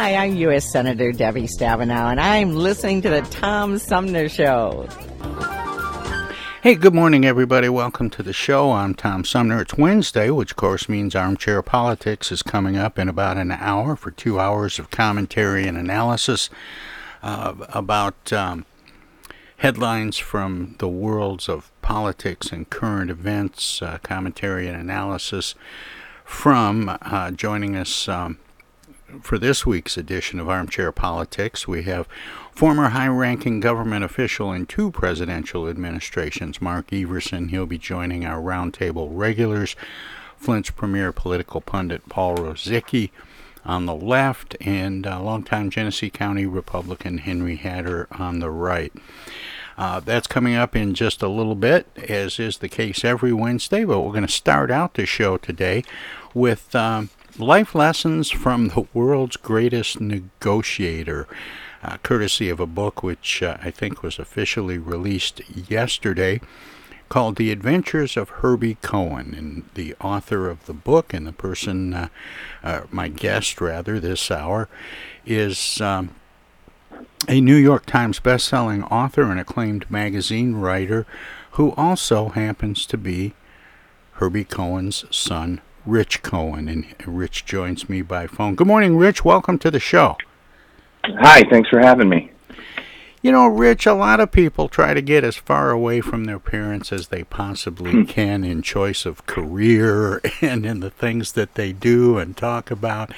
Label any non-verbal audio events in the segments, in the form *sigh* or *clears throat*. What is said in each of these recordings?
Hi, I'm U.S. Senator Debbie Stabenow, and I'm listening to the Tom Sumner Show. Hey, good morning, everybody. Welcome to the show. I'm Tom Sumner. It's Wednesday, which of course means Armchair Politics is coming up in about an hour for two hours of commentary and analysis uh, about um, headlines from the worlds of politics and current events, uh, commentary and analysis from uh, joining us. Um, for this week's edition of Armchair Politics, we have former high ranking government official in two presidential administrations, Mark Everson. He'll be joining our roundtable regulars, Flint's premier political pundit, Paul Rozycki, on the left, and uh, longtime Genesee County Republican Henry Hatter on the right. Uh, that's coming up in just a little bit, as is the case every Wednesday, but we're going to start out the show today with. Um, Life Lessons from the World's Greatest Negotiator, uh, courtesy of a book which uh, I think was officially released yesterday called The Adventures of Herbie Cohen. And the author of the book and the person, uh, uh my guest rather, this hour, is. Um, a New York Times best-selling author and acclaimed magazine writer who also happens to be Herbie Cohen's son Rich Cohen, and Rich joins me by phone. Good morning, Rich. Welcome to the show. Hi, thanks for having me. You know, Rich, a lot of people try to get as far away from their parents as they possibly hmm. can in choice of career *laughs* and in the things that they do and talk about.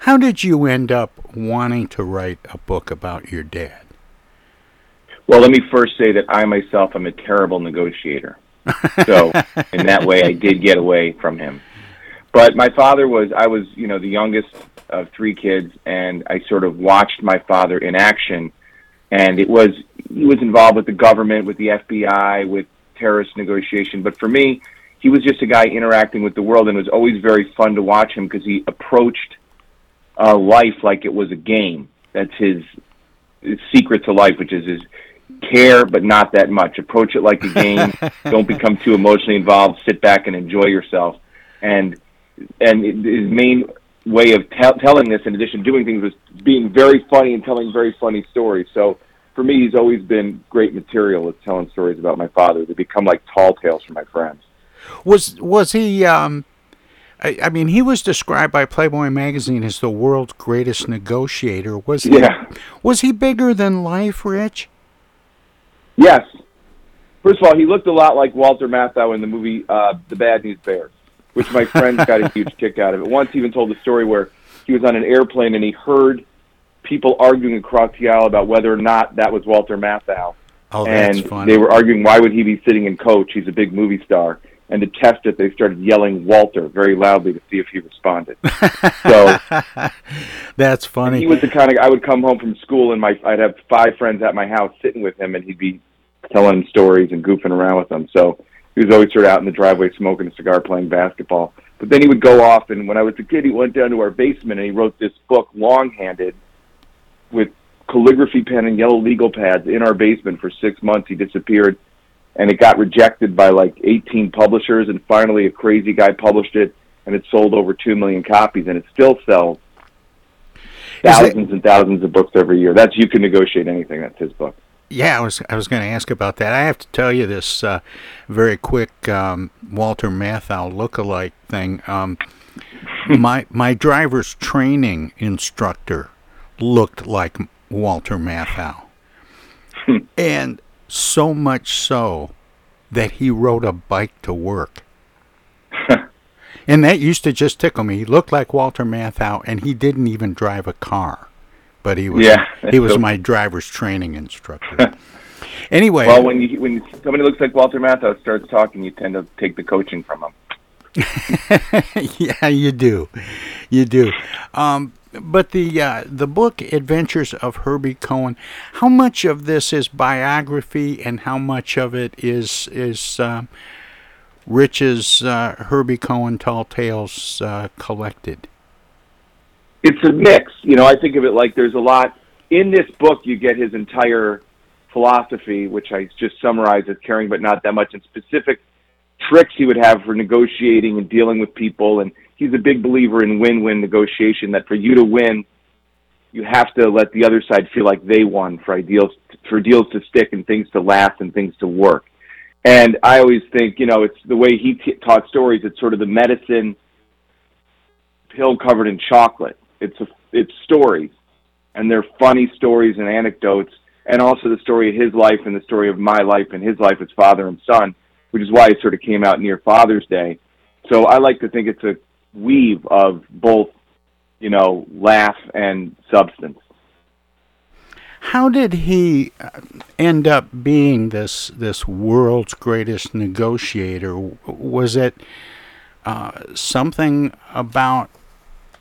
How did you end up wanting to write a book about your dad? Well, let me first say that I myself am a terrible negotiator. So, in that way, I did get away from him. But my father was, I was, you know, the youngest of three kids, and I sort of watched my father in action. And it was, he was involved with the government, with the FBI, with terrorist negotiation. But for me, he was just a guy interacting with the world, and it was always very fun to watch him because he approached uh, life like it was a game. That's his, his secret to life, which is his care, but not that much. Approach it like a game. *laughs* Don't become too emotionally involved. Sit back and enjoy yourself. And and his main way of t- telling this, in addition to doing things, was being very funny and telling very funny stories. So for me, he's always been great material at telling stories about my father. They become like tall tales for my friends. Was was he? Um, I, I, mean, he was described by Playboy magazine as the world's greatest negotiator. Was he? Yeah. Was he bigger than life, Rich? Yes. First of all, he looked a lot like Walter Matthau in the movie uh, The Bad News Bears which my friends got a huge kick out of it. Once even told a story where he was on an airplane and he heard people arguing across the aisle about whether or not that was Walter Matthau. Oh, and that's funny. they were arguing why would he be sitting in coach? He's a big movie star. And to test it, they started yelling Walter very loudly to see if he responded. *laughs* so that's funny. He was the kind of I would come home from school and my I'd have five friends at my house sitting with him, and he'd be telling stories and goofing around with them. So he was always sort of out in the driveway smoking a cigar, playing basketball. But then he would go off, and when I was a kid, he went down to our basement and he wrote this book, long-handed, with calligraphy pen and yellow legal pads in our basement for six months. He disappeared, and it got rejected by like 18 publishers, and finally a crazy guy published it, and it sold over two million copies, and it still sells thousands and thousands of books every year. That's you can negotiate anything. That's his book. Yeah, I was I was going to ask about that. I have to tell you this uh, very quick um, Walter Matthau lookalike thing. Um, my my driver's training instructor looked like Walter Matthau, and so much so that he rode a bike to work. *laughs* and that used to just tickle me. He looked like Walter Matthau, and he didn't even drive a car, but he was Yeah, he was *laughs* so- my driver's training instructor. *laughs* anyway, Well, when you when somebody looks like Walter Matthau starts talking, you tend to take the coaching from him. *laughs* yeah, you do, you do. Um, but the uh, the book Adventures of Herbie Cohen, how much of this is biography, and how much of it is is um Rich's uh, Herbie Cohen Tall Tales uh, collected? It's a mix. You know, I think of it like there's a lot in this book. You get his entire philosophy, which I just summarized as caring, but not that much, and specific tricks he would have for negotiating and dealing with people. And he's a big believer in win-win negotiation. That for you to win, you have to let the other side feel like they won for ideals, for deals to stick and things to last and things to work. And I always think, you know, it's the way he t- taught stories. It's sort of the medicine pill covered in chocolate. It's a, it's stories, and they're funny stories and anecdotes, and also the story of his life and the story of my life and his life as father and son, which is why it sort of came out near Father's Day. So I like to think it's a weave of both, you know, laugh and substance. How did he uh, end up being this this world's greatest negotiator? Was it uh, something about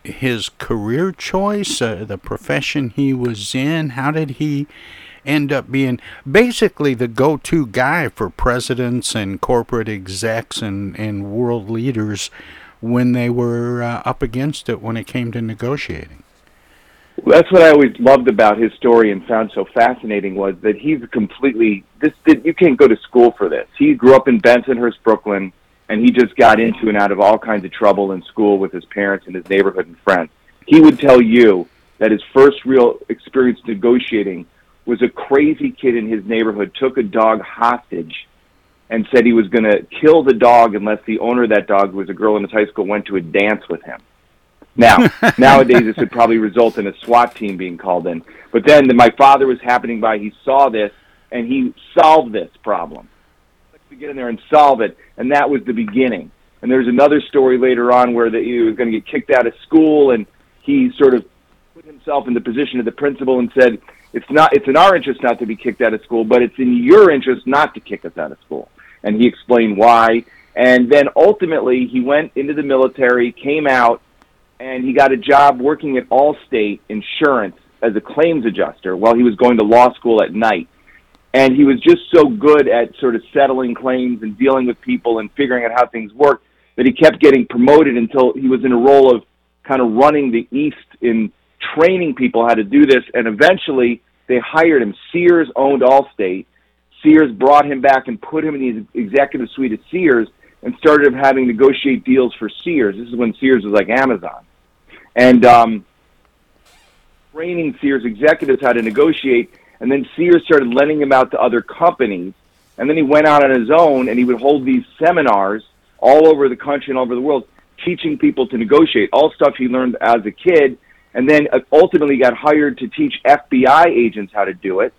his career choice, uh, the profession he was in? How did he end up being basically the go-to guy for presidents and corporate execs and, and world leaders when they were uh, up against it when it came to negotiating? That's what I always loved about his story and found so fascinating was that he's completely this. You can't go to school for this. He grew up in Bensonhurst, Brooklyn, and he just got into and out of all kinds of trouble in school with his parents and his neighborhood and friends. He would tell you that his first real experience negotiating was a crazy kid in his neighborhood took a dog hostage and said he was going to kill the dog unless the owner of that dog, who was a girl in his high school, went to a dance with him. Now, *laughs* nowadays this would probably result in a SWAT team being called in. But then the, my father was happening by, he saw this, and he solved this problem. To get in there and solve it, and that was the beginning. And there's another story later on where the, he was going to get kicked out of school, and he sort of put himself in the position of the principal and said, "It's not. It's in our interest not to be kicked out of school, but it's in your interest not to kick us out of school." And he explained why. And then ultimately, he went into the military, came out, and he got a job working at Allstate Insurance as a claims adjuster while he was going to law school at night. And he was just so good at sort of settling claims and dealing with people and figuring out how things work that he kept getting promoted until he was in a role of kind of running the East in training people how to do this. And eventually they hired him. Sears owned Allstate. Sears brought him back and put him in the executive suite at Sears and started having negotiate deals for Sears. This is when Sears was like Amazon. And um, training Sears executives how to negotiate. And then Sears started lending him out to other companies. And then he went out on his own and he would hold these seminars all over the country and all over the world, teaching people to negotiate, all stuff he learned as a kid. And then uh, ultimately got hired to teach FBI agents how to do it.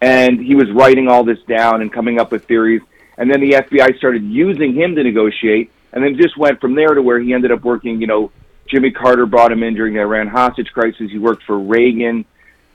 And he was writing all this down and coming up with theories. And then the FBI started using him to negotiate. And then just went from there to where he ended up working, you know, Jimmy Carter brought him in during the Iran hostage crisis. He worked for Reagan,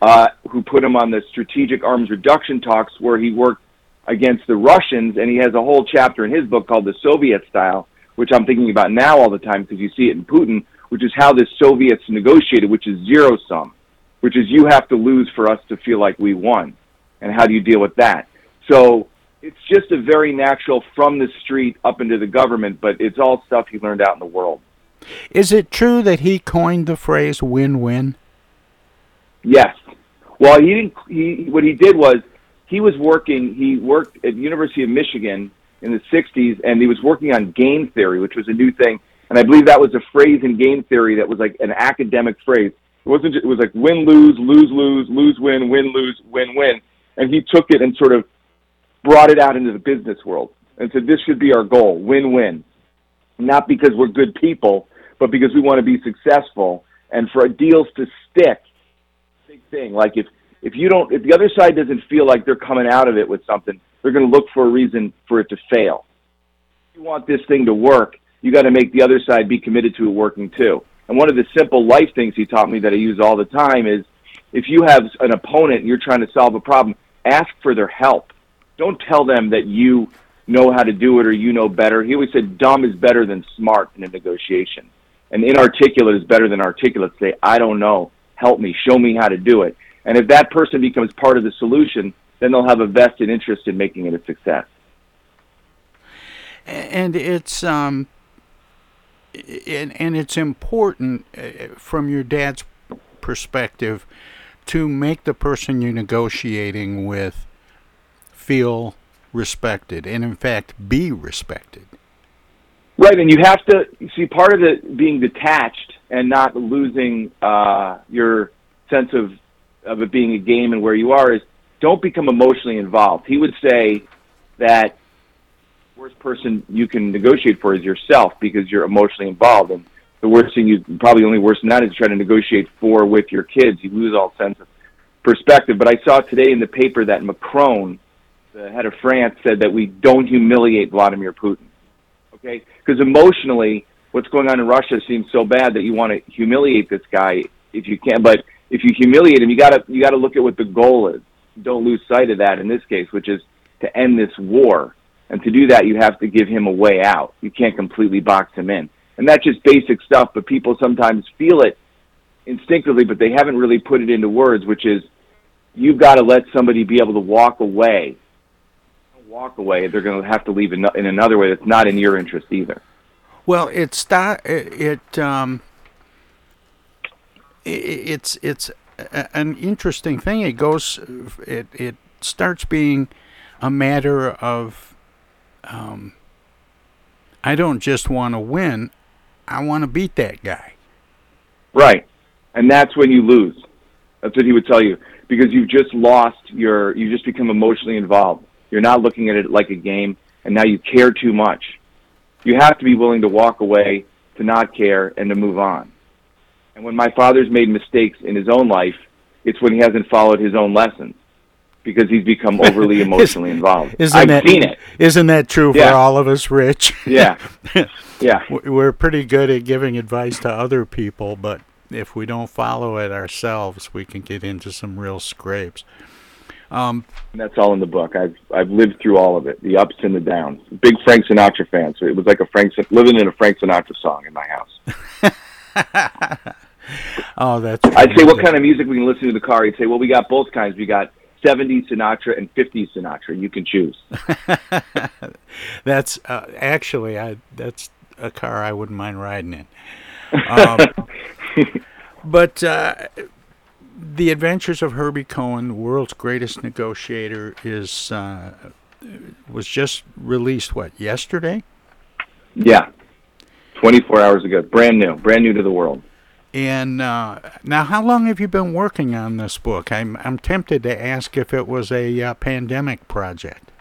uh, who put him on the strategic arms reduction talks, where he worked against the Russians. And he has a whole chapter in his book called The Soviet Style, which I'm thinking about now all the time because you see it in Putin, which is how the Soviets negotiated, which is zero sum, which is you have to lose for us to feel like we won. And how do you deal with that? So it's just a very natural from the street up into the government, but it's all stuff he learned out in the world. Is it true that he coined the phrase win-win? Yes. Well, he didn't. He what he did was he was working. He worked at University of Michigan in the '60s, and he was working on game theory, which was a new thing. And I believe that was a phrase in game theory that was like an academic phrase. It wasn't. Just, it was like win lose lose lose lose win win lose win win. And he took it and sort of brought it out into the business world and said this should be our goal: win win. Not because we're good people, but because we want to be successful. And for deals to stick, big thing. Like if if you don't, if the other side doesn't feel like they're coming out of it with something, they're going to look for a reason for it to fail. If you want this thing to work, you got to make the other side be committed to it working too. And one of the simple life things he taught me that I use all the time is if you have an opponent and you're trying to solve a problem, ask for their help. Don't tell them that you know how to do it or you know better. He always said dumb is better than smart in a negotiation. And inarticulate is better than articulate. Say, I don't know. Help me. Show me how to do it. And if that person becomes part of the solution, then they'll have a vested interest in making it a success. And it's um, and, and it's important uh, from your dad's perspective to make the person you're negotiating with feel respected and in fact be respected right and you have to see part of it being detached and not losing uh, your sense of of it being a game and where you are is don't become emotionally involved he would say that worst person you can negotiate for is yourself because you're emotionally involved. And the worst thing you probably only worse than that is try to negotiate for with your kids. You lose all sense of perspective. But I saw today in the paper that Macron, the head of France, said that we don't humiliate Vladimir Putin. Okay, because emotionally, what's going on in Russia seems so bad that you want to humiliate this guy if you can. But if you humiliate him, you gotta you gotta look at what the goal is. Don't lose sight of that in this case, which is to end this war and to do that, you have to give him a way out. You can't completely box him in. And that's just basic stuff, but people sometimes feel it instinctively, but they haven't really put it into words, which is you've got to let somebody be able to walk away. Walk away, they're going to have to leave in, in another way that's not in your interest either. Well, it's that it, um, it, it's it's an interesting thing. It goes, it it starts being a matter of um, I don't just want to win, I want to beat that guy. Right. And that's when you lose. That's what he would tell you because you've just lost your you just become emotionally involved. You're not looking at it like a game and now you care too much. You have to be willing to walk away, to not care and to move on. And when my father's made mistakes in his own life, it's when he hasn't followed his own lessons because he's become *laughs* overly emotionally involved. Isn't I've that, seen it. Isn't that true Yeah. for all of us, Rich? *laughs* Yeah. *laughs* Yeah. We're pretty good at giving advice to other people, but if we don't follow it ourselves, we can get into some real scrapes. Um, And that's all in the book. I've I've lived through all of it, the ups and the downs. Big Frank Sinatra fan, so it was like a Frank living in a Frank Sinatra song in my house. *laughs* oh, that's. I'd say, what kind of music we can listen to in the car? He'd say, well, we got both kinds. We got 70s Sinatra and 50s Sinatra. You can choose. *laughs* That's uh, actually I. That's a car I wouldn't mind riding in. Um, *laughs* but uh, the Adventures of Herbie Cohen, world's greatest negotiator, is uh, was just released. What yesterday? Yeah. 24 hours ago. Brand new. Brand new to the world. And uh, now, how long have you been working on this book? I'm I'm tempted to ask if it was a uh, pandemic project.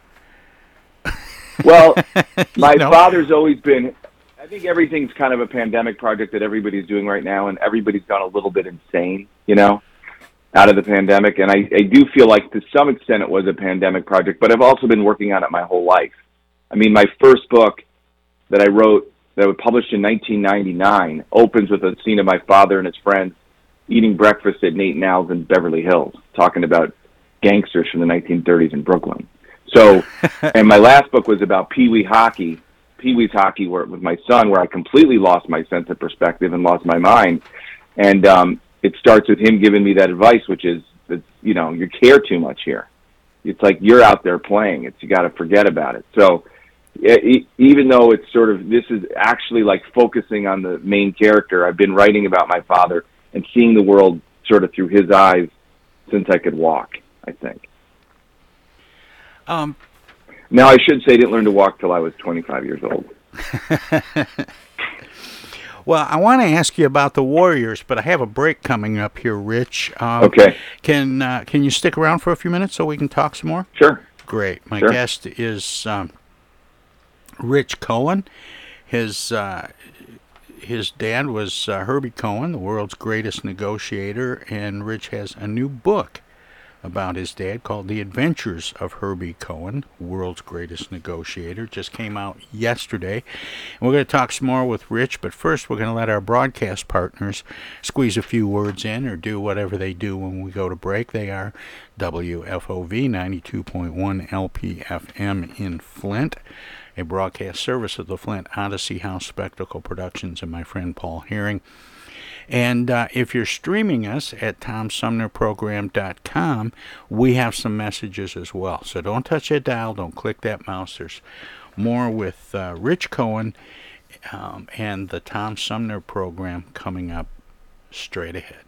Well, *laughs* *laughs* my know? father's always been. I think everything's kind of a pandemic project that everybody's doing right now, and everybody's gone a little bit insane, you know, out of the pandemic. And I, I do feel like to some extent it was a pandemic project, but I've also been working on it my whole life. I mean, my first book that I wrote that was published in 1999 opens with a scene of my father and his friends eating breakfast at Nate and Al's in Beverly Hills, talking about gangsters from the 1930s in Brooklyn. So, *laughs* and my last book was about Pee Wee hockey, Pee Wee's hockey, where with my son, where I completely lost my sense of perspective and lost my mind. And um, it starts with him giving me that advice, which is that you know you care too much here. It's like you're out there playing. It's you got to forget about it. So, e- even though it's sort of this is actually like focusing on the main character, I've been writing about my father and seeing the world sort of through his eyes since I could walk. I think. Um, Now, I should say, I didn't learn to walk till I was 25 years old. *laughs* well, I want to ask you about the Warriors, but I have a break coming up here, Rich. Um, Okay. Can uh, Can you stick around for a few minutes so we can talk some more? Sure. Great. My Sure. guest is um, Rich Cohen. His uh, his dad was uh, Herbie Cohen, the world's greatest negotiator, and Rich has a new book about his dad called The Adventures of Herbie Cohen, World's Greatest Negotiator. Just came out yesterday. And we're going to talk some more with Rich, but first we're going to let our broadcast partners squeeze a few words in or do whatever they do when we go to break. They are WFOV 92.1 LPFM in Flint, a broadcast service of the Flint Odyssey House Spectacle Productions and my friend Paul Herring. And uh, if you're streaming us at TomSumnerProgram.com, we have some messages as well. So don't touch that dial, don't click that mouse. There's more with uh, Rich Cohen um, and the Tom Sumner program coming up straight ahead.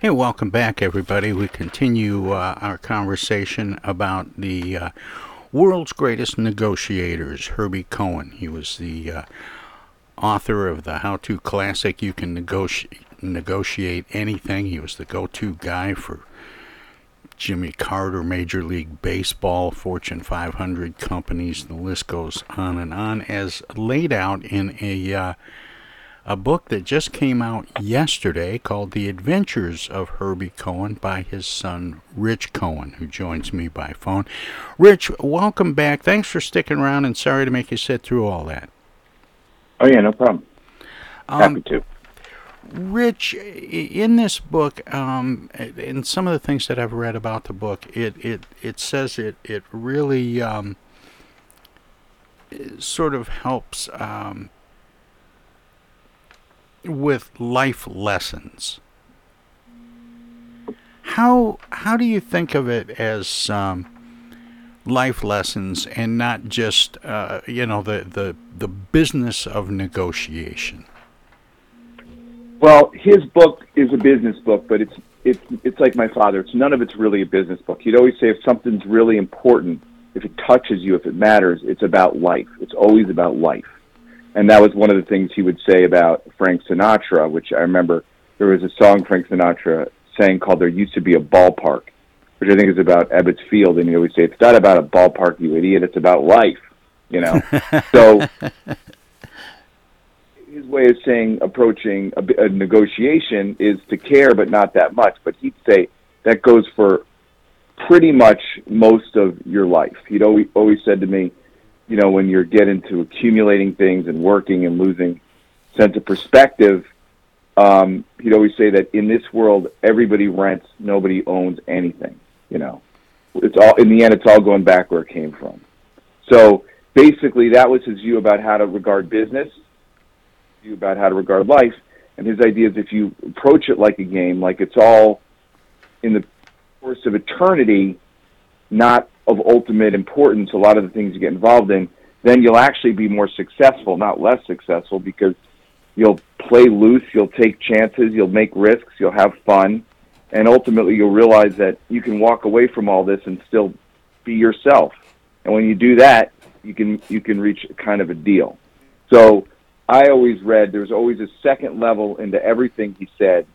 Hey, welcome back, everybody. We continue uh, our conversation about the uh, world's greatest negotiators, Herbie Cohen. He was the uh, author of the how to classic You Can Negotiate, negotiate Anything. He was the go to guy for Jimmy Carter, Major League Baseball, Fortune 500 companies. The list goes on and on, as laid out in a uh, a book that just came out yesterday called The Adventures of Herbie Cohen by his son Rich Cohen, who joins me by phone. Rich, welcome back. Thanks for sticking around and sorry to make you sit through all that. Oh, yeah, no problem. Um, Happy to. Rich, in this book, um, in some of the things that I've read about the book, it it, it says it it really um, sort of helps um, with life lessons. How how do you think of it as um, life lessons and not just uh, you know the, the the business of negotiation? Well, his book is a business book, but it's it's it's like my father. It's none of it's really a business book. He'd always say if something's really important, if it touches you, if it matters, it's about life. It's always about life and that was one of the things he would say about Frank Sinatra, which I remember there was a song Frank Sinatra sang called "There Used to Be a Ballpark," which I think is about Ebbets Field, and he always say it's not about a ballpark, you idiot. It's about life, you know. *laughs* so his way of saying approaching a, a negotiation is to care, but not that much. But he'd say that goes for pretty much most of your life. He'd always always said to me you know, when you're getting to accumulating things and working and losing sense of perspective, um, he'd always say that in this world, everybody rents, nobody owns anything. You know, it's all in the end, it's all going back where it came from. So basically, that was his view about how to regard business, view about how to regard life, and his idea is if you approach it like a game, like it's all in the course of eternity, not of ultimate importance, a lot of the things you get involved in, then you'll actually be more successful, not less successful, because you'll play loose, you'll take chances, you'll make risks, you'll have fun, and ultimately you'll realize that you can walk away from all this and still be yourself. And when you do that, you can you can reach kind of a deal. So I always read there's always a second level into everything he said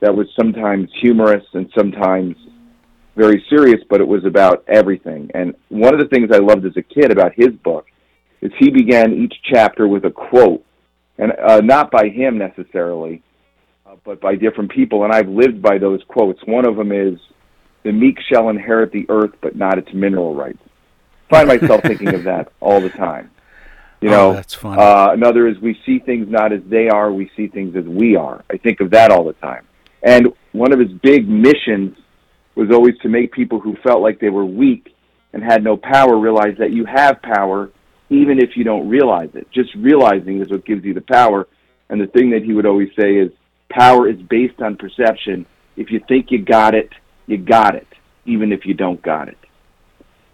that was sometimes humorous and sometimes very serious, but it was about everything. And one of the things I loved as a kid about his book is he began each chapter with a quote, and uh, not by him necessarily, uh, but by different people. And I've lived by those quotes. One of them is, "The meek shall inherit the earth, but not its mineral rights." I find myself *laughs* thinking of that all the time. You know, oh, that's funny. Uh, another is, "We see things not as they are; we see things as we are." I think of that all the time. And one of his big missions was always to make people who felt like they were weak and had no power realize that you have power even if you don't realize it. Just realizing is what gives you the power. And the thing that he would always say is power is based on perception. If you think you got it, you got it, even if you don't got it.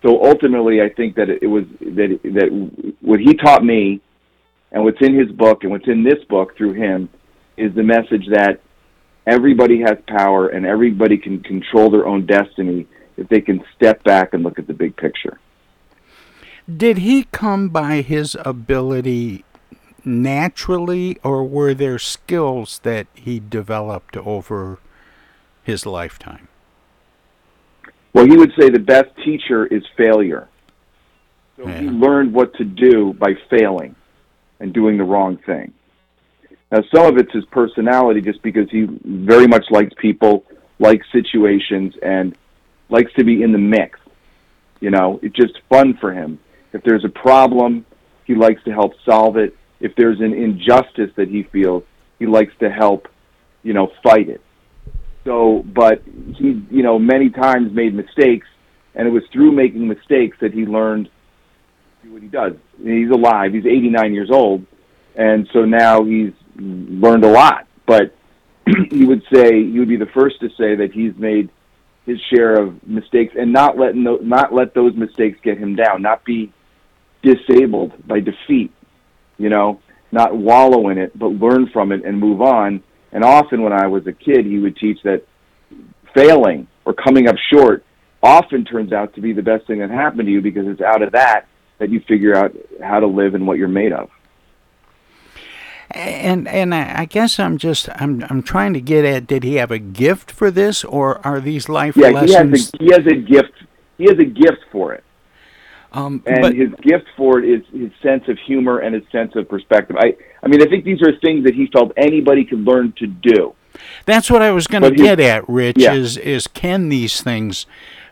So ultimately, I think that it was that that what he taught me, and what's in his book, and what's in this book through him, is the message that everybody has power and everybody can control their own destiny if they can step back and look at the big picture. Did he come by his ability naturally, or were there skills that he developed over his lifetime? Well, he would say the best teacher is failure. So yeah. he learned what to do by failing and doing the wrong thing. Now, some of it's his personality, just because he very much likes people, likes situations, and likes to be in the mix. You know, it's just fun for him. If there's a problem, he likes to help solve it. If there's an injustice that he feels, he likes to help, you know, fight it. So, but he, you know, many times made mistakes, and it was through making mistakes that he learned do what he does. He's alive. He's 89 years old, and so now he's learned a lot. But *clears throat* he would say he would be the first to say that he's made his share of mistakes and not let no, not let those mistakes get him down. Not be disabled by defeat. you know, not wallow in it, but learn from it and move on. And often when I was a kid, he would teach that failing or coming up short often turns out to be the best thing that happened to you because it's out of that that you figure out how to live and what you're made of. And and I guess I'm just I'm I'm trying to get at did he have a gift for this or are these life yeah, lessons? he has a, he has a gift. He has a gift for it. Um, and but, his gift for it is his sense of humor and his sense of perspective. I I mean I think these are things that he felt anybody could learn to do. That's what I was going to get at, Rich. Yeah. Is is can these things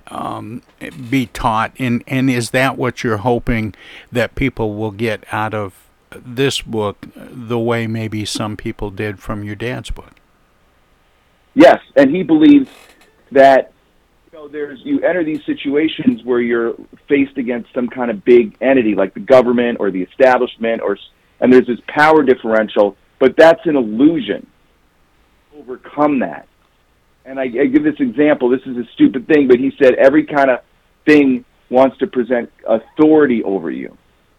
um, be taught, and and is that what you're hoping that people will get out of this book, the way maybe some people did from your dad's book? Yes, and he believes that you know there's you enter these situations where you're faced against some kind of big entity like the government or the establishment or and there's this power differential, but that's an illusion. Overcome that. And I, I give this example. This is a stupid thing, but he said every kind of thing wants to present authority over you.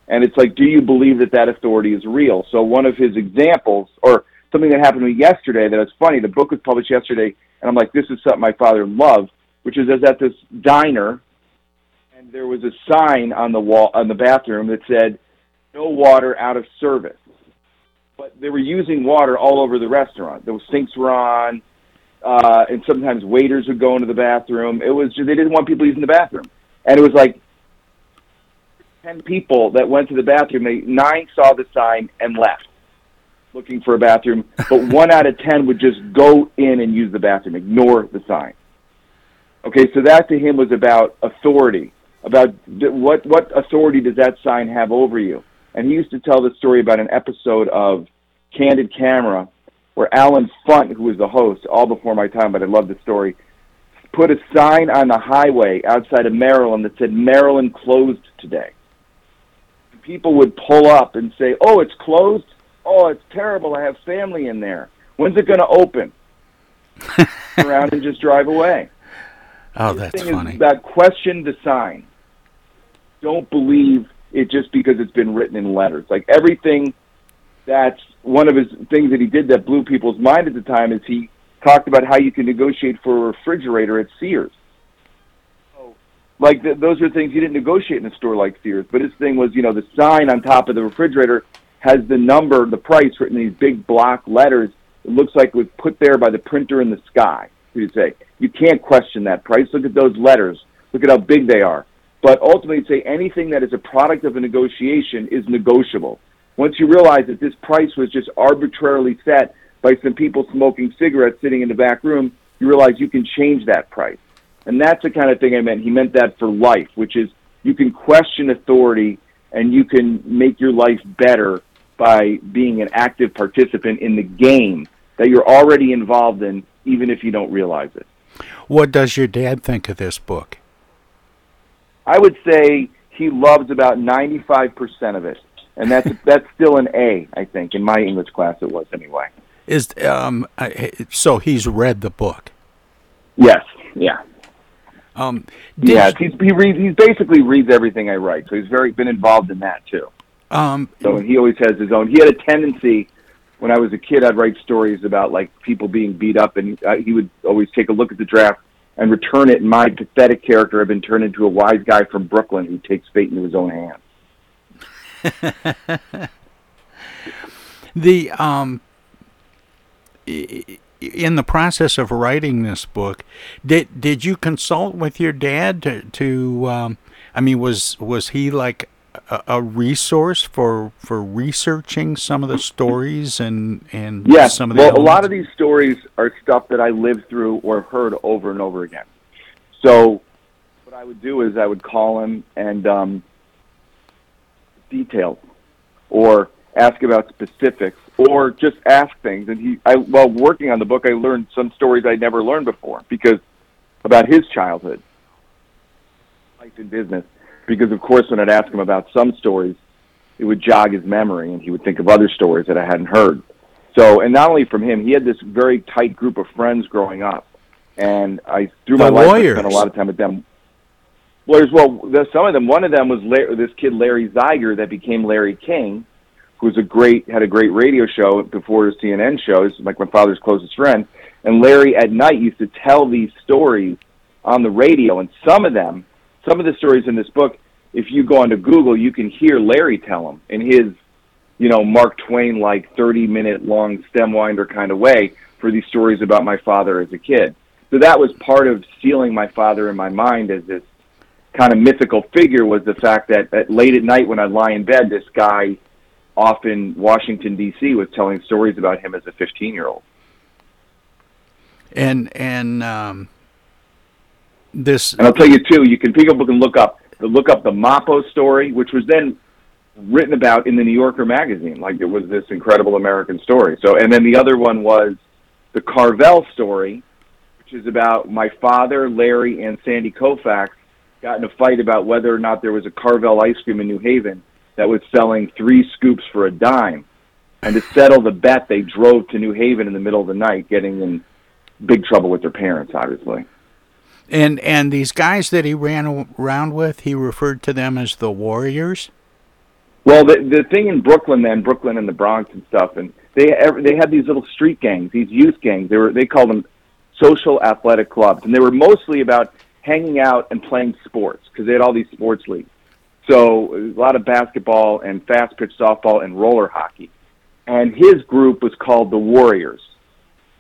And it's like, do you believe that that authority is real? So one of his examples, or something that happened to me yesterday that was funny, the book was published yesterday, and I'm like, this is something my father loved, which is I was at this diner, and there was a sign on the wall, on the bathroom that said, no water out of service. But they were using water all over the restaurant. The sinks were on, uh, and sometimes waiters would go into the bathroom. It was just, they didn't want people using the bathroom. And it was like, ten people that went to the bathroom. They nine saw the sign and left, looking for a bathroom. *laughs* But one out of ten would just go in and use the bathroom, ignore the sign. Okay, so that to him was about authority. About what what authority does that sign have over you? And he used to tell the story about an episode of Candid Camera where Allen Funt, who was the host, all before my time, but I love the story, put a sign on the highway outside of Maryland that said Maryland closed today people would pull up and say, "Oh, it's closed. Oh, it's terrible. I have family in there. When's it going to open?" *laughs* Around and just drive away. Oh, that's funny. That question the sign. Don't believe it just because it's been written in letters. Like everything that's one of his things that he did that blew people's mind at the time is he talked about how you can negotiate for a refrigerator at Sears like th- those are things you didn't negotiate in a store like Sears. But his thing was, you know, the sign on top of the refrigerator has the number, the price written in these big block letters. It looks like it was put there by the printer in the sky. You'd say you can't question that price. Look at those letters. Look at how big they are. But ultimately, say anything that is a product of a negotiation is negotiable. Once you realize that this price was just arbitrarily set by some people smoking cigarettes sitting in the back room, you realize you can change that price. And that's the kind of thing I meant. He meant that for life, which is you can question authority and you can make your life better by being an active participant in the game that you're already involved in, even if you don't realize it. What does your dad think of this book? I would say he loves about 95% of it. And that's *laughs* that's still an A, I think. In my English class it was anyway. Is um so he's read the book. Yes, yeah. Um, yeah, he's, he reads. He basically reads everything I write, so he's very been involved in that too. Um, So he always has his own. He had a tendency when I was a kid. I'd write stories about like people being beat up, and uh, he would always take a look at the draft and return it. And my pathetic character had been turned into a wise guy from Brooklyn who takes fate into his own hands. *laughs* the um in the process of writing this book did did you consult with your dad to, to um i mean was was he like a, a resource for for researching some of the stories and and Yes. some of the well, a lot of these stories are stuff that I lived through or heard over and over again. So, what I would do is I would call him and um, details, or ask about specifics, or just ask things. And he, I, while working on the book, I learned some stories I'd never learned before because about his childhood, life and business. Because of course, when I'd ask him about some stories, it would jog his memory, and he would think of other stories that I hadn't heard. So, and not only from him, he had this very tight group of friends growing up, and I through my The life I spent a lot of time with them. Lawyers, well, the, some of them. One of them was Larry, this kid Larry Zeiger that became Larry King, who was a great had a great radio show before his CNN show. He's like my father's closest friend. And Larry at night used to tell these stories on the radio, and some of them, some of the stories in this book, if you go onto Google, you can hear Larry tell them in his, you know, Mark Twain like thirty minute long stem winder kind of way for these stories about my father as a kid. So that was part of sealing my father in my mind as this kind of mythical figure was the fact that at late at night when I'd lie in bed, this guy off in Washington D.C. was telling stories about him as a 15 year old. And and um, this and I'll tell you too. You can people can look up the look up the Mappo story, which was then written about in the New Yorker magazine. Like it was this incredible American story. So and then the other one was the Carvel story, which is about my father, Larry, and Sandy Koufax got in a fight about whether or not there was a Carvel ice cream in New Haven that was selling three scoops for a dime. And to settle the bet, they drove to New Haven in the middle of the night, getting in big trouble with their parents, obviously. And and these guys that he ran around with, he referred to them as the Warriors. Well, the the thing in Brooklyn, then Brooklyn and the Bronx and stuff, and they they had these little street gangs, these youth gangs. They were they called them social athletic clubs, and they were mostly about hanging out and playing sports because they had all these sports leagues. So a lot of basketball and fast pitch softball and roller hockey. And his group was called the Warriors.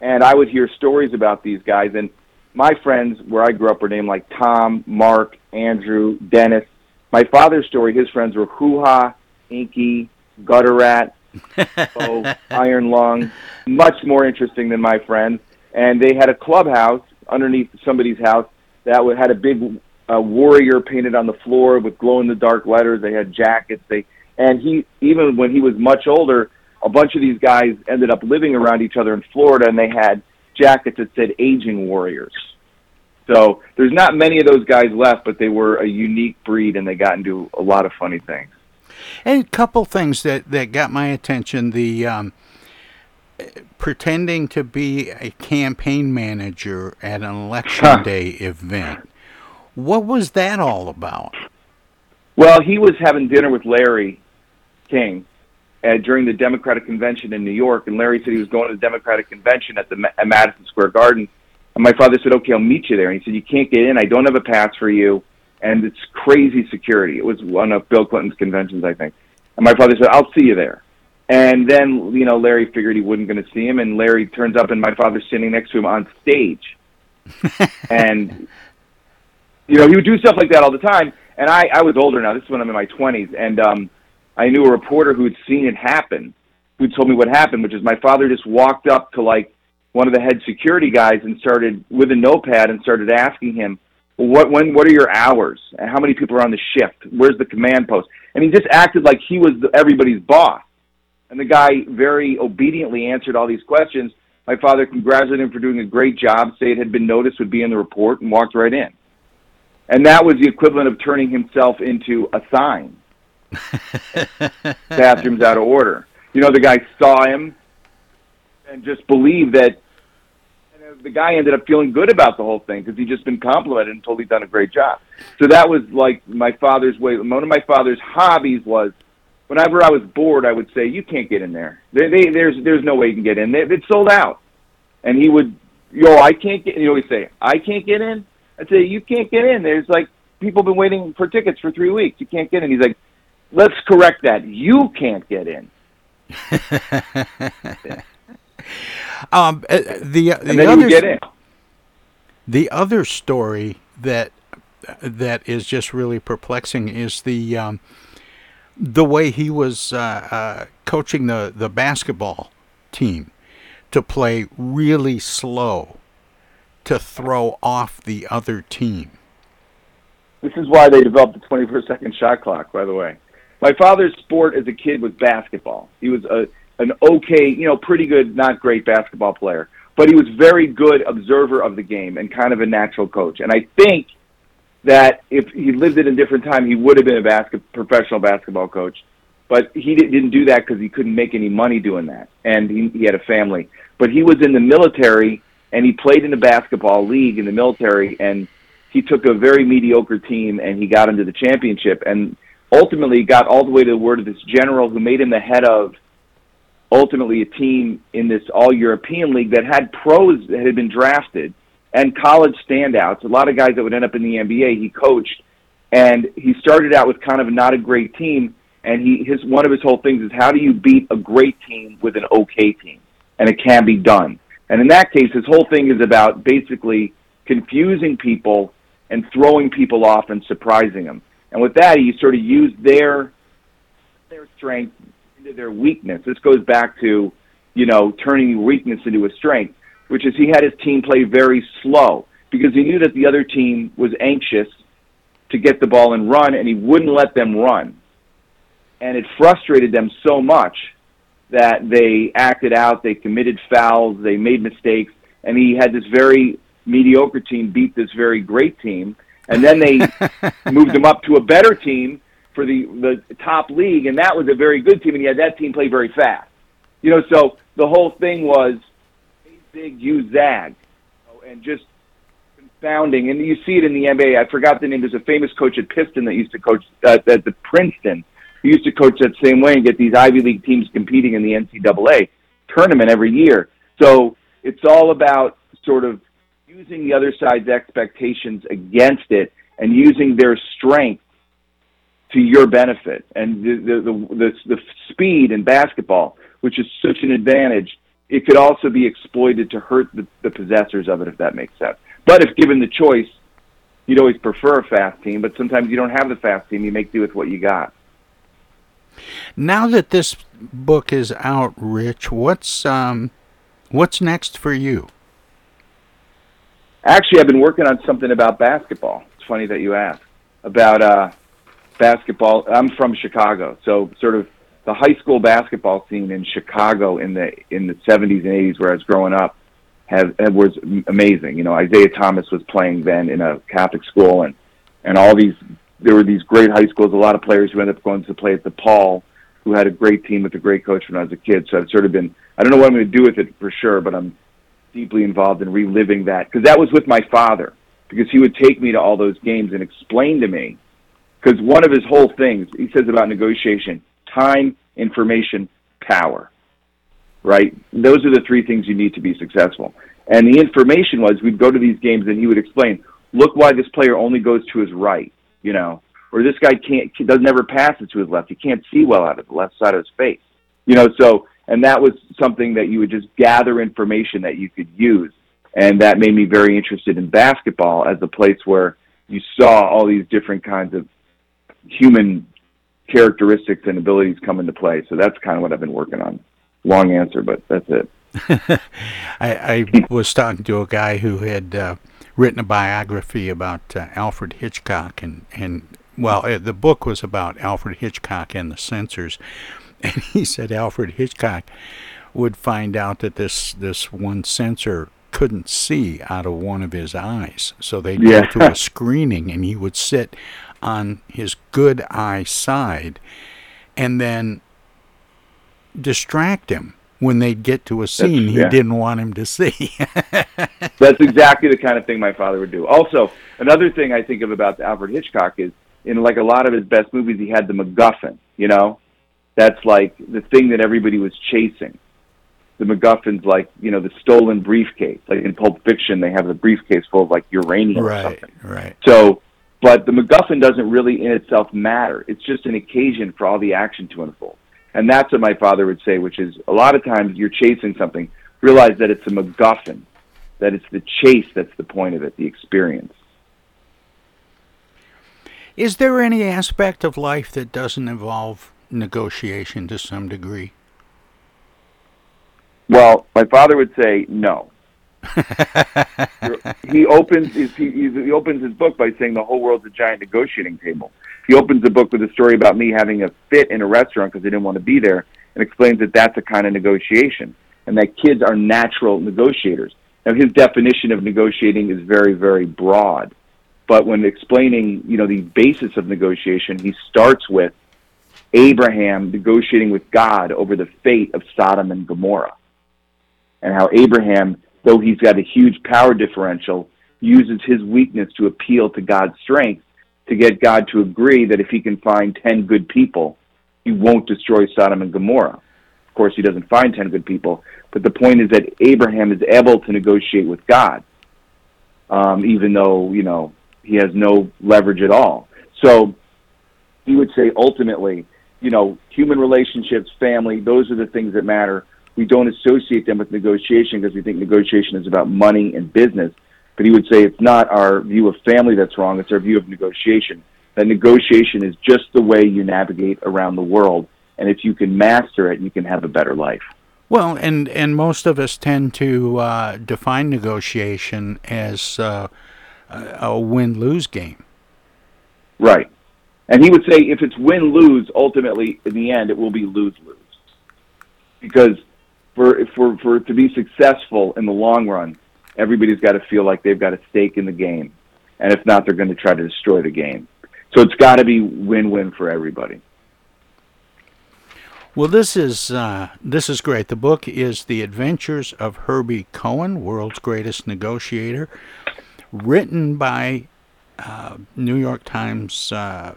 And I would hear stories about these guys. And my friends where I grew up were named like Tom, Mark, Andrew, Dennis. My father's story, his friends were Hoo Ha, Inky, Gutter Rat, *laughs* oh, Iron Lung. Much more interesting than my friends. And they had a clubhouse underneath somebody's house that had a big uh, warrior painted on the floor with glow in the dark letters. They had jackets. They and he even when he was much older, a bunch of these guys ended up living around each other in Florida, and they had jackets that said "Aging Warriors." So there's not many of those guys left, but they were a unique breed, and they got into a lot of funny things. And a couple things that that got my attention: the um, pretending to be a campaign manager at an election day event. What was that all about? Well, he was having dinner with Larry King uh, during the Democratic convention in New York, and Larry said he was going to the Democratic convention at the at Madison Square Garden. And my father said, "Okay, I'll meet you there." And he said, "You can't get in. I don't have a pass for you, and it's crazy security." It was one of Bill Clinton's conventions, I think. And my father said, "I'll see you there." And then, you know, Larry figured he wasn't going to see him, and Larry turns up, and my father's sitting next to him on stage. *laughs* and you know, he would do stuff like that all the time. And I, I was older now. This is when I'm in my 20s, and um, I knew a reporter who had seen it happen, who told me what happened, which is my father just walked up to like one of the head security guys and started with a notepad and started asking him, "What when? What are your hours? And how many people are on the shift? Where's the command post?" And he just acted like he was everybody's boss. And the guy very obediently answered all these questions. My father congratulated him for doing a great job, say it had been noticed would be in the report, and walked right in. And that was the equivalent of turning himself into a sign. *laughs* Bathroom's out of order. You know, the guy saw him and just believed that. And uh, the guy ended up feeling good about the whole thing because he'd just been complimented and told he'd done a great job. So that was like my father's way. One of my father's hobbies was whenever I was bored, I would say, "You can't get in there. They, they, there's there's no way you can get in. They, it's sold out." And he would, "Yo, I can't get." You always say, "I can't get in." I'd say, you can't get in. There's like people have been waiting for tickets for three weeks. You can't get in. He's like, let's correct that. You can't get in. *laughs* um, uh, the the and then other the other story that that is just really perplexing is the um, the way he was uh, uh, coaching the the basketball team to play really slow to throw off the other team. This is why they developed the 20 per second shot clock, by the way. My father's sport as a kid was basketball. He was a an okay, you know, pretty good, not great basketball player, but he was very good observer of the game and kind of a natural coach. And I think that if he lived in a different time, he would have been a basket, professional basketball coach. But he didn't do that because he couldn't make any money doing that, and he, he had a family. But he was in the military and he played in the basketball league in the military and he took a very mediocre team and he got into the championship and ultimately got all the way to the word of this general who made him the head of ultimately a team in this all European league that had pros that had been drafted and college standouts, a lot of guys that would end up in the NBA. He coached, and he started out with kind of not a great team. And he his one of his whole things is how do you beat a great team with an okay team, and it can be done. And in that case, his whole thing is about basically confusing people and throwing people off and surprising them. And with that, he sort of used their their strength into their weakness. This goes back to, you know, turning weakness into a strength, which is he had his team play very slow because he knew that the other team was anxious to get the ball and run, and he wouldn't let them run. And it frustrated them so much that they acted out, they committed fouls, they made mistakes, and he had this very mediocre team beat this very great team, and then they *laughs* moved him up to a better team for the the top league, and that was a very good team, and he had that team play very fast. You know, so the whole thing was a big, you zag, and just confounding. And you see it in the NBA. I forgot the name. There's a famous coach at Piston that used to coach uh, at the Princeton. He used to coach that same way and get these Ivy League teams competing in the NCAA tournament every year. So it's all about sort of using the other side's expectations against it and using their strength to your benefit. And the the the, the, the speed in basketball, which is such an advantage, it could also be exploited to hurt the, the possessors of it, if that makes sense. But if given the choice, you'd always prefer a fast team. But sometimes you don't have the fast team; you make do with what you got. Now that this book is out, Rich, what's um, what's next for you? Actually, I've been working on something about basketball. It's funny that you ask about uh, basketball. I'm from Chicago, so sort of the high school basketball scene in Chicago in the in the 70s and 80s, where I was growing up, have, was amazing. You know, Isiah Thomas was playing then in a Catholic school, and and all these there were these great high schools. A lot of players who ended up going to play at DePaul, who had a great team with a great coach when I was a kid. So I've sort of been I don't know what I'm going to do with it for sure, but I'm deeply involved in reliving that. Because that was with my father because he would take me to all those games and explain to me. Because one of his whole things he says about negotiation time information power right? Those are the three things you need to be successful. And the information was we'd go to these games and he would explain look why this player only goes to his right you know or this guy can't does never pass it to his left. He can't see well out of the left side of his face you know so and that was something that you would just gather information that you could use. And that made me very interested in basketball as a place where you saw all these different kinds of human characteristics and abilities come into play. So that's kind of what i've been working on. Long answer but that's it. *laughs* I, I was talking to a guy who had uh, written a biography about uh, Alfred Hitchcock, and and well, uh, the book was about Alfred Hitchcock and the censors, *laughs* and he said Alfred Hitchcock would find out that this this one censor couldn't see out of one of his eyes, so they'd yeah. go to a *laughs* screening, and he would sit on his good eye side, and then distract him when they'd get to a scene That's, he yeah. didn't want him to see. *laughs* That's exactly the kind of thing my father would do. Also, another thing I think of about Alfred Hitchcock is in like a lot of his best movies, he had the MacGuffin. You know, that's like the thing that everybody was chasing. The MacGuffin's like you know the stolen briefcase. Like in Pulp Fiction, they have the briefcase full of like uranium right, or something. Right. So, but the MacGuffin doesn't really in itself matter. It's just an occasion for all the action to unfold. And that's what my father would say, which is a lot of times you're chasing something, realize that it's a MacGuffin, that it's the chase that's the point of it, the experience. Is there any aspect of life that doesn't involve negotiation to some degree? Well, my father would say no. He opens his, he, he opens his book by saying the whole world's a giant negotiating table. He opens the book with a story about me having a fit in a restaurant because I didn't want to be there, and explains that that's a kind of negotiation, and that kids are natural negotiators. Now, his definition of negotiating is very, very broad, but when explaining, you know, the basis of negotiation, he starts with Abraham negotiating with God over the fate of Sodom and Gomorrah. And how Abraham, though he's got a huge power differential, uses his weakness to appeal to God's strength to get God to agree that if he can find 10 good people, he won't destroy Sodom and Gomorrah. Of course, he doesn't find 10 good people, but the point is that Abraham is able to negotiate with God, um, even though, you know, he has no leverage at all. So he would say ultimately, you know, human relationships, family, those are the things that matter. We don't associate them with negotiation because we think negotiation is about money and business. But he would say it's not our view of family that's wrong, it's our view of negotiation. That negotiation is just the way you navigate around the world. And if you can master it, you can have a better life. Well, and, and most of us tend to uh, define negotiation as uh, a win lose game. Right. And he would say if it's win lose, ultimately, in the end, it will be lose lose. Because for, for, for to be successful in the long run, everybody's got to feel like they've got a stake in the game. And if not, they're going to try to destroy the game. So it's got to be win win for everybody. Well, this is uh, this is great. The book is "The Adventures of Herbie Cohen, World's Greatest Negotiator," written by uh, New York Times uh,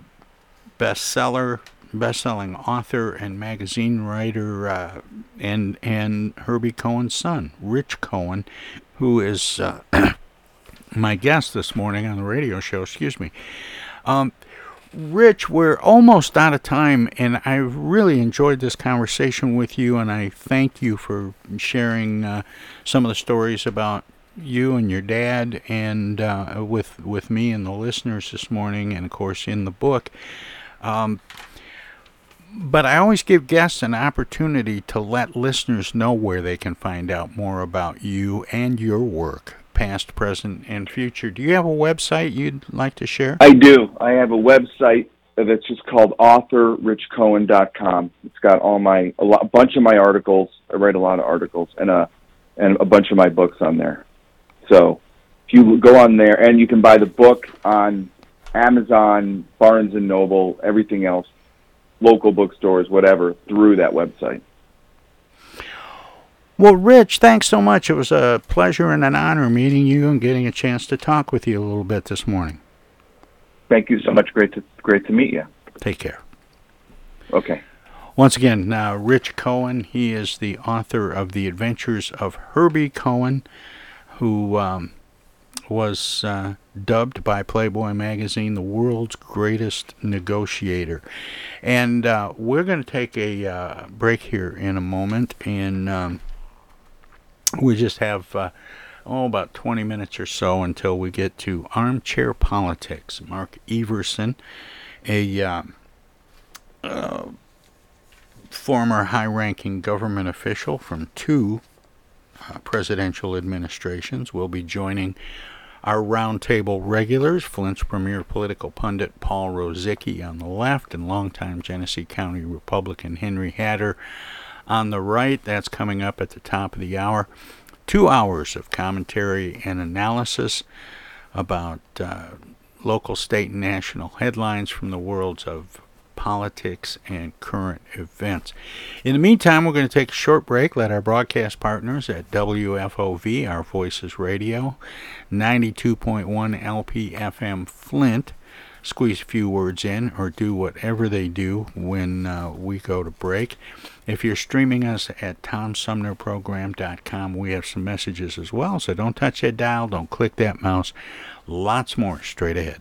bestseller, best-selling author and magazine writer, uh, and and Herbie Cohen's son, Rich Cohen, who is uh, *clears throat* my guest this morning on the radio show. Excuse me. Um, Rich, we're almost out of time, and I really enjoyed this conversation with you, and I thank you for sharing uh, some of the stories about you and your dad, and uh, with with me and the listeners this morning, and of course in the book. Um, but I always give guests an opportunity to let listeners know where they can find out more about you and your work past, present, and future. Do you have a website you'd like to share? I do. I have a website that's just called authorrichcohen.com. It's got all my a, lot, bunch of my articles. I write a lot of articles and a and a bunch of my books on there. So if you go on there and you can buy the book on Amazon, Barnes and Noble, everything else, local bookstores, whatever, through that website. Well, Rich, thanks so much. It was a pleasure and an honor meeting you and getting a chance to talk with you a little bit this morning. Thank you so much. Great to great to meet you. Take care. Okay. Once again, uh, Rich Cohen. He is the author of The Adventures of Herbie Cohen, who um, was uh, dubbed by Playboy magazine the world's greatest negotiator. And uh, we're going to take a uh, break here in a moment, and um, we just have uh, oh about 20 minutes or so until we get to armchair politics. Mark Everson, a uh, uh, former high-ranking government official from two uh, presidential administrations, will be joining our roundtable regulars, Flint's premier political pundit Paul Rozycki on the left, and longtime Genesee County Republican Henry Hatter on the right. That's coming up at the top of the hour. Two hours of commentary and analysis about uh, local, state, and national headlines from the worlds of politics and current events. In the meantime, we're going to take a short break. Let our broadcast partners at WFOV, Our Voices Radio, 92.1 LPFM Flint, squeeze a few words in or do whatever they do when uh, we go to break. If you're streaming us at TomSumnerProgram.com, we have some messages as well, so don't touch that dial, don't click that mouse. Lots more straight ahead.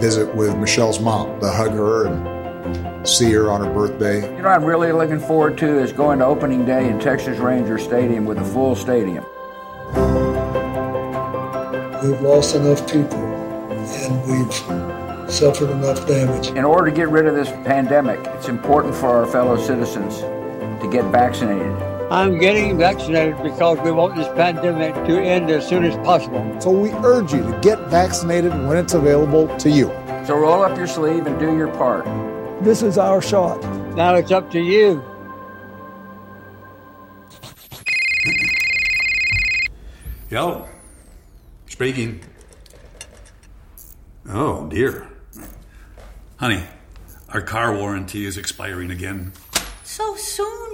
visit with Michelle's mom, to hug her and see her on her birthday. You know, I'm really looking forward to is going to opening day in Texas Ranger Stadium with a full stadium. We've lost enough people and we've suffered enough damage. In order to get rid of this pandemic, it's important for our fellow citizens to get vaccinated. I'm getting vaccinated because we want this pandemic to end as soon as possible. So we urge you to get vaccinated when it's available to you. So roll up your sleeve and do your part. This is our shot. Now it's up to you. Yo, speaking. Oh, dear. Honey, our car warranty is expiring again. So soon?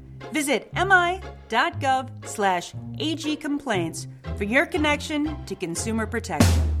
Visit mi.gov slash agcomplaints for your connection to consumer protection.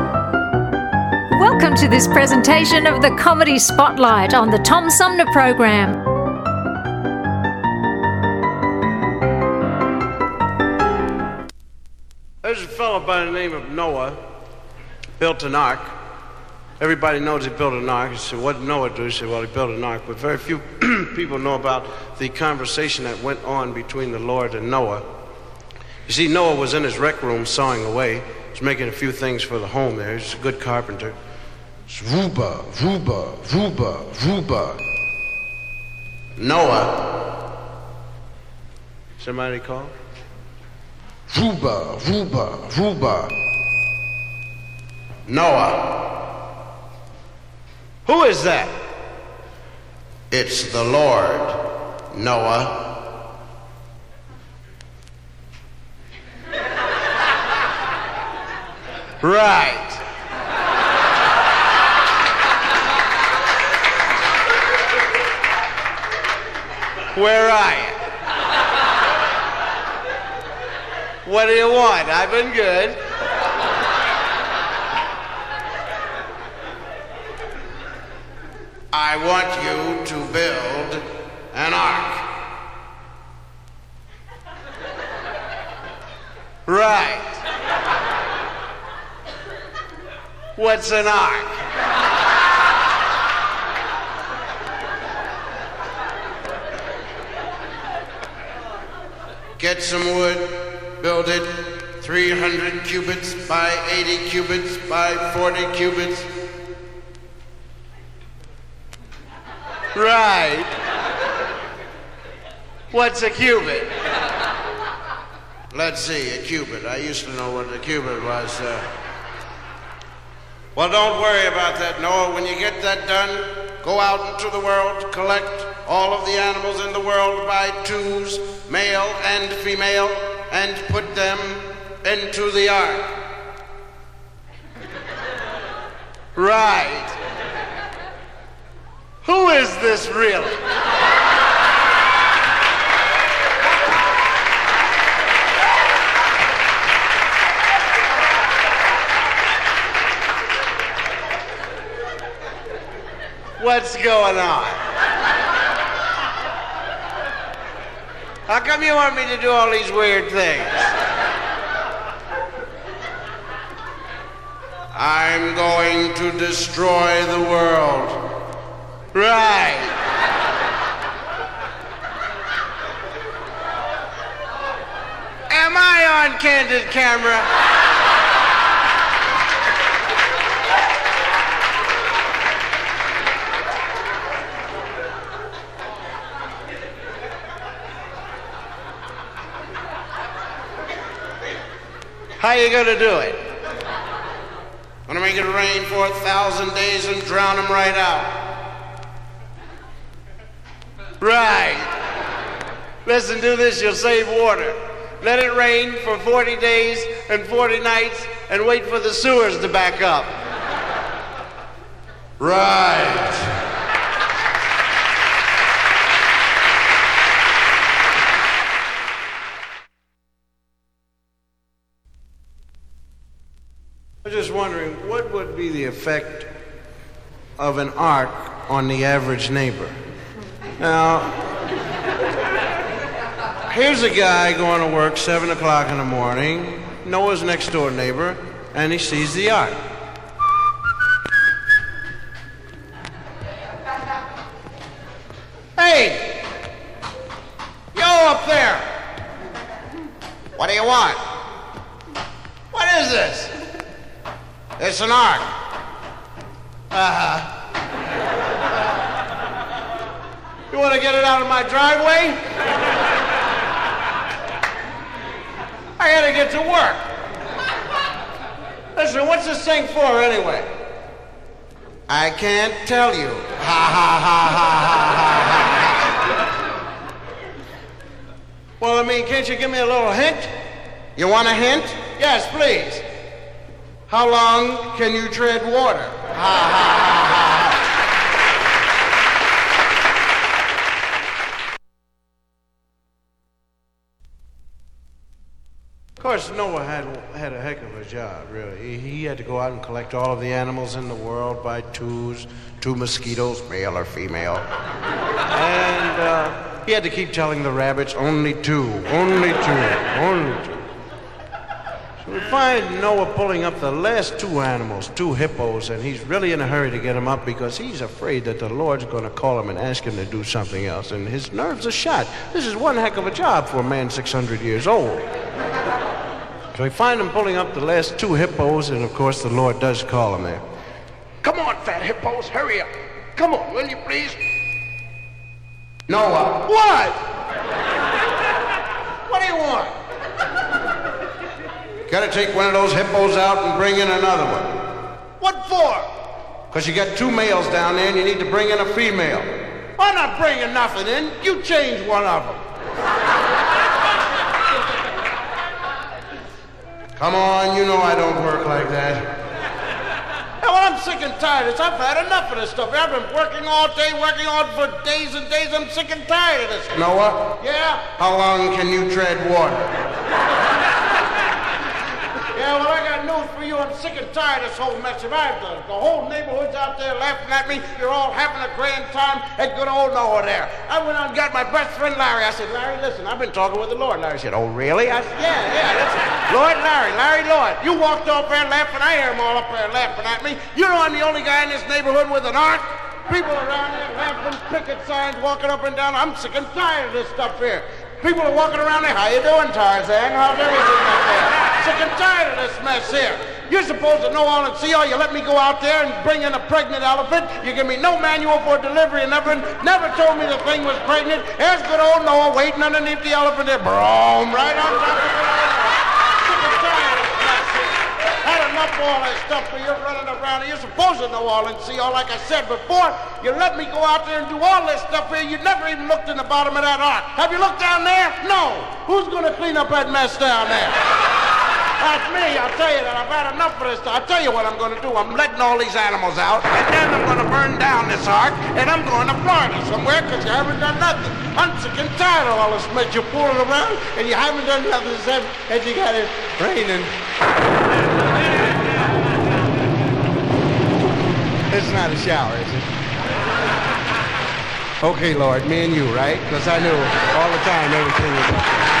Welcome to this presentation of the Comedy Spotlight on the Tom Sumner Program. There's a fellow by the name of Noah built an ark. Everybody knows he built an ark. You said, what did Noah do? He said, well, he built an ark. But very few *clears throat* people know about the conversation that went on between the Lord and Noah. You see, Noah was in his rec room sawing away. He was making a few things for the home there. He's a good carpenter. Ruba, Ruba, Ruba, Ruba. Noah. Somebody call? Ruba, Ruba, Ruba. Noah. Who is that? It's the Lord, Noah. Right. Where are you? What do you want? I've been good. I want you to build an ark. Right. What's an ark? Get some wood, build it, 300 cubits by 80 cubits by 40 cubits. Right. What's a cubit? Let's see, a cubit. I used to know what a cubit was. Uh... Well, don't worry about that, Noah. When you get that done, go out into the world, collect all of the animals in the world by twos, male and female, and put them into the ark. Right. Who is this really? What's going on? How come you want me to do all these weird things? I'm going to destroy the world. Right. Am I on candid camera? How you gonna do it? Gonna make it rain for a thousand days and drown them right out. Right. Listen, do this, you'll save water. Let it rain for 40 days and 40 nights and wait for the sewers to back up. Right. I'm just wondering, what would be the effect of an ark on the average neighbor? Now, here's a guy going to work 7 o'clock in the morning, Noah's next door neighbor, and he sees the ark. Hey! Yo up there! What do you want? What is this? It's an ark. Uh-huh. You want to get it out of my driveway? I got to get to work. Listen, what's this thing for anyway? I can't tell you. Ha ha ha ha ha ha ha. Well, I mean, can't you give me a little hint? You want a hint? Yes, please. How long can you tread water? Of course, Noah had, had a heck of a job, really. He, he had to go out and collect all of the animals in the world by twos, two mosquitoes, male or female. And uh, he had to keep telling the rabbits, only two, only two, only two. We find Noah pulling up the last two animals, two hippos, and he's really in a hurry to get them up because he's afraid that the Lord's going to call him and ask him to do something else, and his nerves are shot. This is one heck of a job for a man 600 years old. So we find him pulling up the last two hippos, and of course the Lord does call him there. Come on, fat hippos, hurry up. Come on, will you please? Noah. What? what do you want? Gotta take one of those hippos out and bring in another one. What for? Because you got two males down there and you need to bring in a female. I'm not bringing nothing in. You change one of them. Come on, you know I don't work like that. Now, well, I'm sick and tired. of this. I've had enough of this stuff. I've been working all day, working on for days and days. I'm sick and tired of this. Noah? Yeah? How long can you tread water? Yeah, well, I got news for you. I'm sick and tired of this whole mess that I've done. The whole neighborhood's out there laughing at me. You're all having a grand time at good old Noah there. I went out and got my best friend Larry. I said, Larry, listen, I've been talking with the Lord. Larry said, Oh, really? I said, Yeah, yeah, that's. Lord Larry, Larry Lord. You walked off there laughing. I hear them all up there laughing at me. You know I'm the only guy in this neighborhood with an ark. People around there laughing, picket signs, walking up and down. I'm sick and tired of this stuff here. People are walking around there. How you doing, Tarzan? How's everything up there? Sick and tired of this mess here. You're supposed to know all and see all. You let me go out there and bring in a pregnant elephant. You give me no manual for delivery and never, never told me the thing was pregnant. There's good old Noah waiting underneath the elephant there. Boom, right on top of this. Had enough of all that stuff where you're running around. You're supposed to know all and see all, like I said before. You let me go out there and do all this stuff here. You never even looked in the bottom of that ark. Have you looked down there? No. Who's going to clean up that mess down there? That's me. I'll tell you that. I've had enough of this. I'll tell you what I'm going to do. I'm letting all these animals out, and then I'm going to burn down this ark, and I'm going to Florida somewhere because you haven't done nothing. I'm sick and tired of all this mess you're fooling around, and you haven't done nothing except that you got it raining. It's not a shower, is it? Okay, Lord, me and you, right? Because I knew all the time everything was.